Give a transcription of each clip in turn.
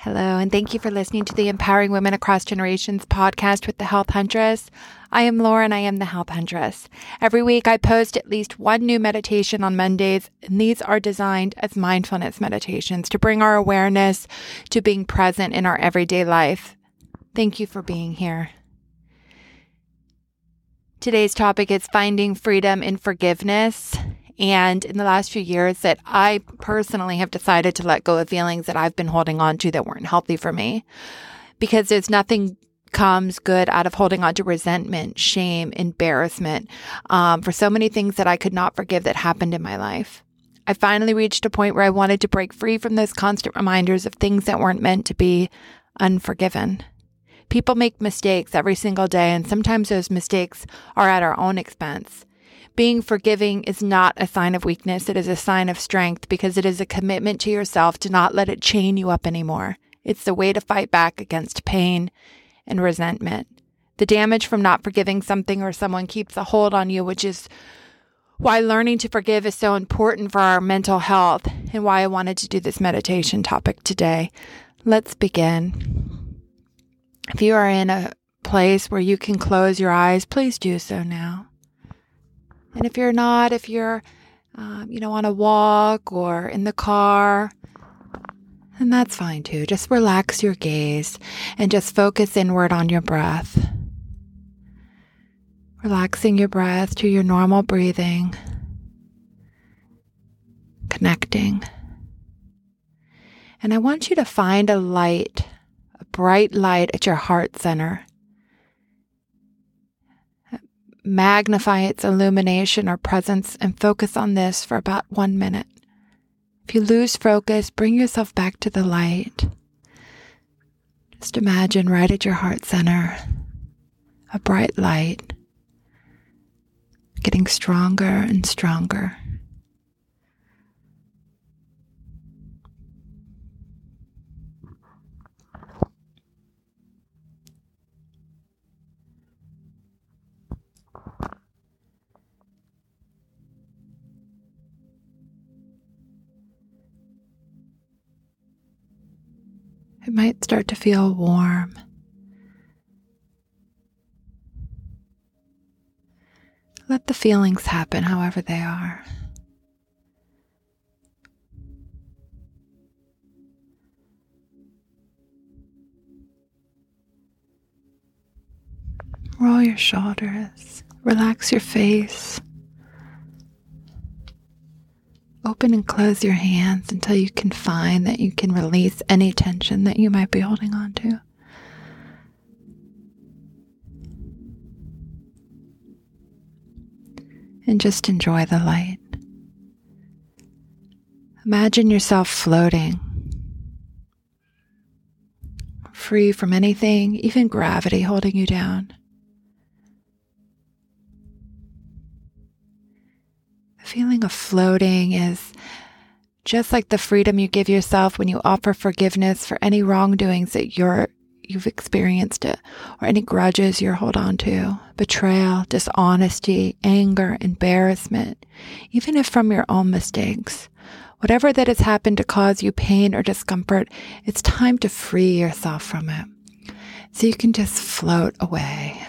Hello, and thank you for listening to the Empowering Women Across Generations podcast with the Health Huntress. I am Laura and I am the Health Huntress. Every week I post at least one new meditation on Mondays, and these are designed as mindfulness meditations to bring our awareness to being present in our everyday life. Thank you for being here. Today's topic is finding freedom in forgiveness. And in the last few years, that I personally have decided to let go of feelings that I've been holding on to that weren't healthy for me. Because there's nothing comes good out of holding on to resentment, shame, embarrassment um, for so many things that I could not forgive that happened in my life. I finally reached a point where I wanted to break free from those constant reminders of things that weren't meant to be unforgiven. People make mistakes every single day, and sometimes those mistakes are at our own expense. Being forgiving is not a sign of weakness, it is a sign of strength because it is a commitment to yourself to not let it chain you up anymore. It's the way to fight back against pain and resentment. The damage from not forgiving something or someone keeps a hold on you, which is why learning to forgive is so important for our mental health and why I wanted to do this meditation topic today. Let's begin. If you are in a place where you can close your eyes, please do so now. And if you're not, if you're, um, you know, on a walk or in the car, then that's fine too. Just relax your gaze and just focus inward on your breath. Relaxing your breath to your normal breathing, connecting. And I want you to find a light, a bright light at your heart center magnify its illumination or presence and focus on this for about one minute. If you lose focus, bring yourself back to the light. Just imagine right at your heart center a bright light getting stronger and stronger. Might start to feel warm. Let the feelings happen however they are. Roll your shoulders, relax your face. Open and close your hands until you can find that you can release any tension that you might be holding on to. And just enjoy the light. Imagine yourself floating, free from anything, even gravity holding you down. Feeling of floating is just like the freedom you give yourself when you offer forgiveness for any wrongdoings that you're you've experienced it or any grudges you hold on to. Betrayal dishonesty anger embarrassment even if from your own mistakes. Whatever that has happened to cause you pain or discomfort it's time to free yourself from it. So you can just float away.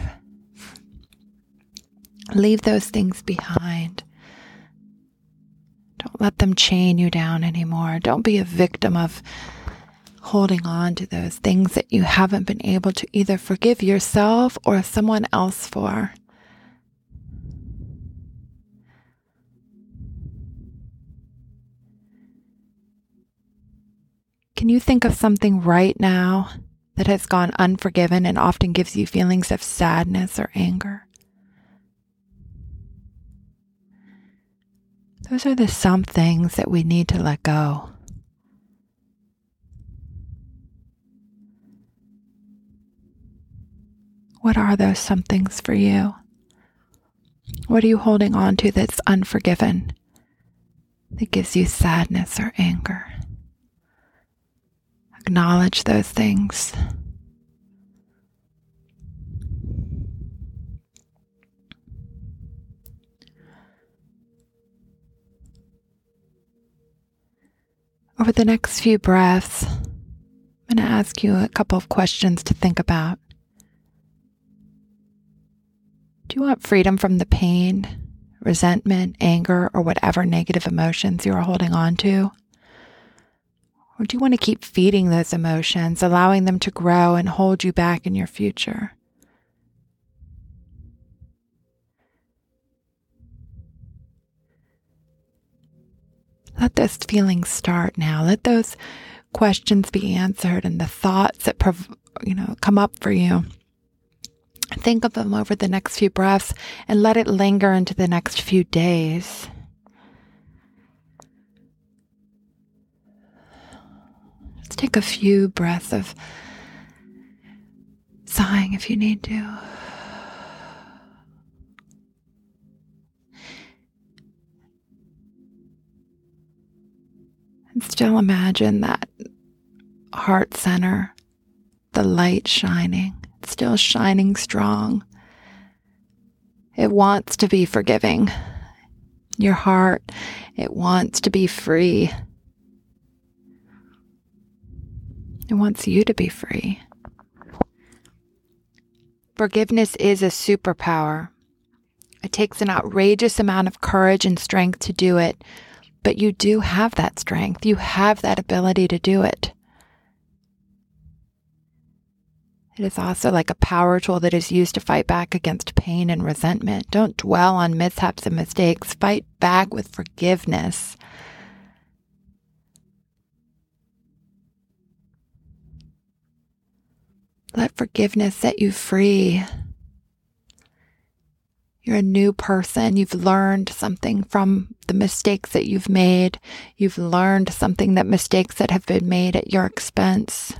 Leave those things behind don't let them chain you down anymore. Don't be a victim of holding on to those things that you haven't been able to either forgive yourself or someone else for. Can you think of something right now that has gone unforgiven and often gives you feelings of sadness or anger? Those are the some things that we need to let go. What are those some things for you? What are you holding on to that's unforgiven, that gives you sadness or anger? Acknowledge those things. Over the next few breaths, I'm going to ask you a couple of questions to think about. Do you want freedom from the pain, resentment, anger, or whatever negative emotions you are holding on to? Or do you want to keep feeding those emotions, allowing them to grow and hold you back in your future? Let those feelings start now. Let those questions be answered and the thoughts that you know come up for you. Think of them over the next few breaths and let it linger into the next few days. Let's take a few breaths of sighing if you need to. Still imagine that heart center, the light shining, still shining strong. It wants to be forgiving. Your heart, it wants to be free. It wants you to be free. Forgiveness is a superpower. It takes an outrageous amount of courage and strength to do it, but you do have that strength. You have that ability to do it. It is also like a power tool that is used to fight back against pain and resentment. Don't dwell on mishaps and mistakes. Fight back with forgiveness. Let forgiveness set you free. You're a new person. You've learned something from the mistakes that you've made. You've learned something that mistakes that have been made at your expense.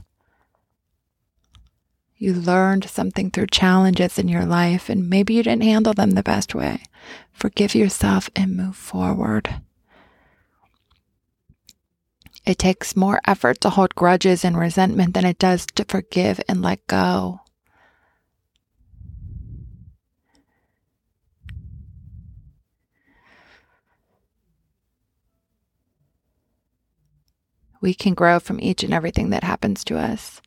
You learned something through challenges in your life, and maybe you didn't handle them the best way. Forgive yourself and move forward. It takes more effort to hold grudges and resentment than it does to forgive and let go. We can grow from each and everything that happens to us.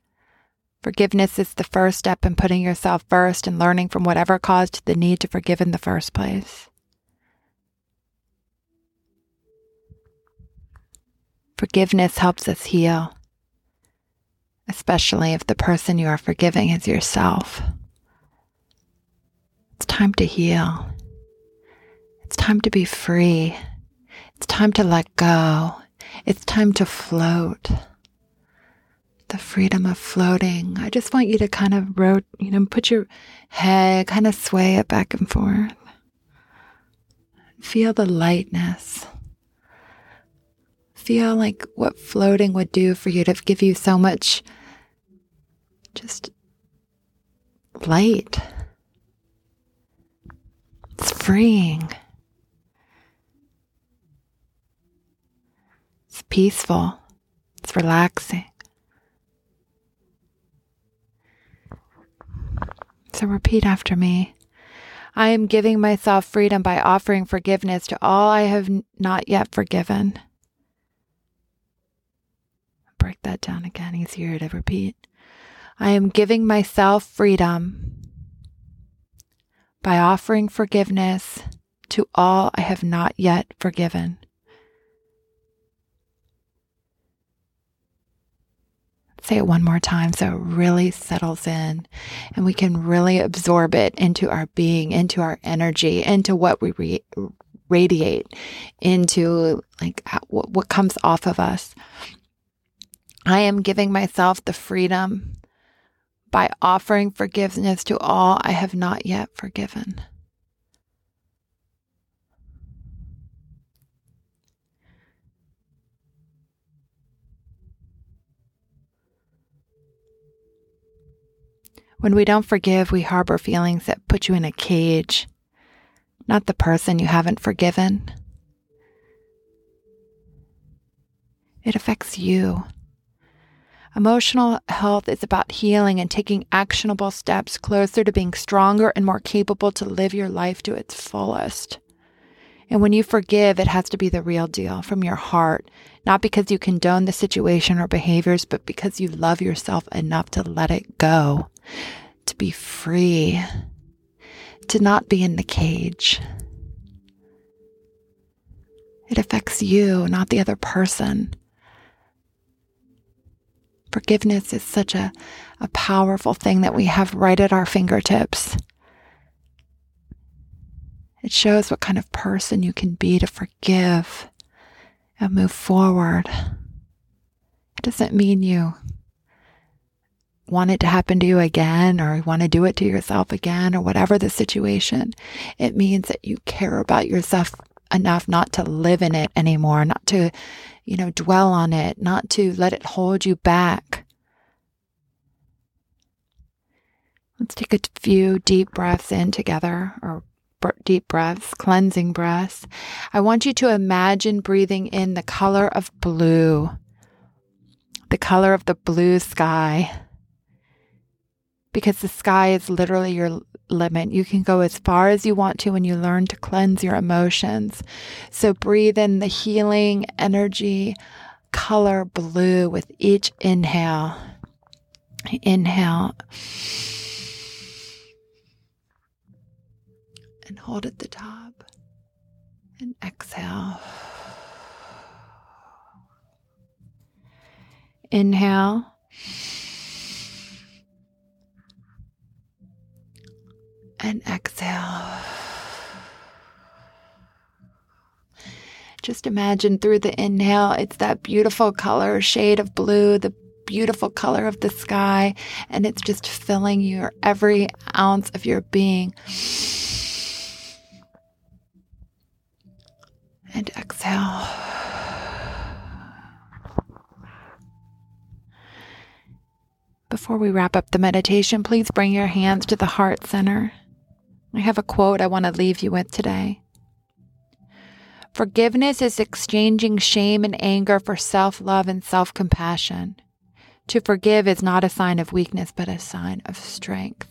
Forgiveness is the first step in putting yourself first and learning from whatever caused the need to forgive in the first place. Forgiveness helps us heal, especially if the person you are forgiving is yourself. It's time to heal. It's time to be free. It's time to let go. It's time to float. The freedom of floating. I just want you to kind of rotate, you know, put your head, kind of sway it back and forth. Feel the lightness. Feel like what floating would do for you to give you so much just light. It's freeing. It's peaceful. It's relaxing. So repeat after me. I am giving myself freedom by offering forgiveness to all I have not yet forgiven. Break that down again, easier to repeat. I am giving myself freedom by offering forgiveness to all I have not yet forgiven. Say it one more time so it really settles in and we can really absorb it into our being, into our energy, into what we re- radiate, into like what, what comes off of us. I am giving myself the freedom by offering forgiveness to all I have not yet forgiven. When we don't forgive, we harbor feelings that put you in a cage, not the person you haven't forgiven. It affects you. Emotional health is about healing and taking actionable steps closer to being stronger and more capable to live your life to its fullest. And when you forgive, it has to be the real deal from your heart, not because you condone the situation or behaviors, but because you love yourself enough to let it go, to be free, to not be in the cage. It affects you, not the other person. Forgiveness is such a, a powerful thing that we have right at our fingertips. It shows what kind of person you can be to forgive and move forward. It doesn't mean you want it to happen to you again or want to do it to yourself again or whatever the situation. It means that you care about yourself enough not to live in it anymore, not to, you know, dwell on it, not to let it hold you back. Let's take a few deep breaths in together or deep breaths, cleansing breaths. I want you to imagine breathing in the color of blue, the color of the blue sky. Because the sky is literally your limit. You can go as far as you want to when you learn to cleanse your emotions. So breathe in the healing energy, color blue with each inhale. Inhale. and hold at the top and exhale. Inhale. And exhale. Just imagine through the inhale, it's that beautiful color, shade of blue, the beautiful color of the sky, and it's just filling your every ounce of your being. and exhale. Before we wrap up the meditation, please bring your hands to the heart center. I have a quote I want to leave you with today. Forgiveness is exchanging shame and anger for self love and self compassion. To forgive is not a sign of weakness, but a sign of strength.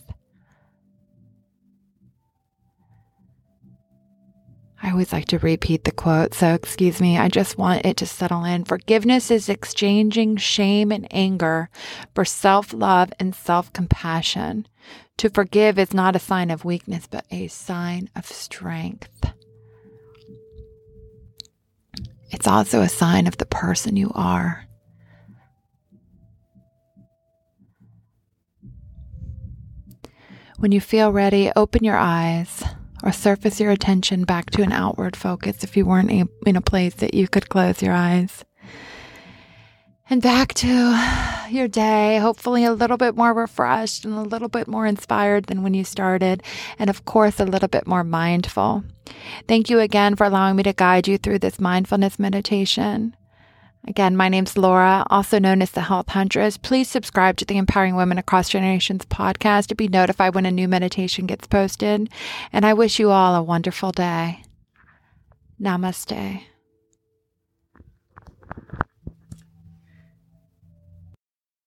I always like to repeat the quote, so excuse me. I just want it to settle in. Forgiveness is exchanging shame and anger for self love and self compassion. To forgive is not a sign of weakness, but a sign of strength. It's also a sign of the person you are. When you feel ready, open your eyes or surface your attention back to an outward focus if you weren't in a place that you could close your eyes. And back to your day, hopefully a little bit more refreshed and a little bit more inspired than when you started. And of course, a little bit more mindful. Thank you again for allowing me to guide you through this mindfulness meditation. Again, my name's Laura, also known as the Health Huntress. Please subscribe to the Empowering Women Across Generations podcast to be notified when a new meditation gets posted. And I wish you all a wonderful day. Namaste.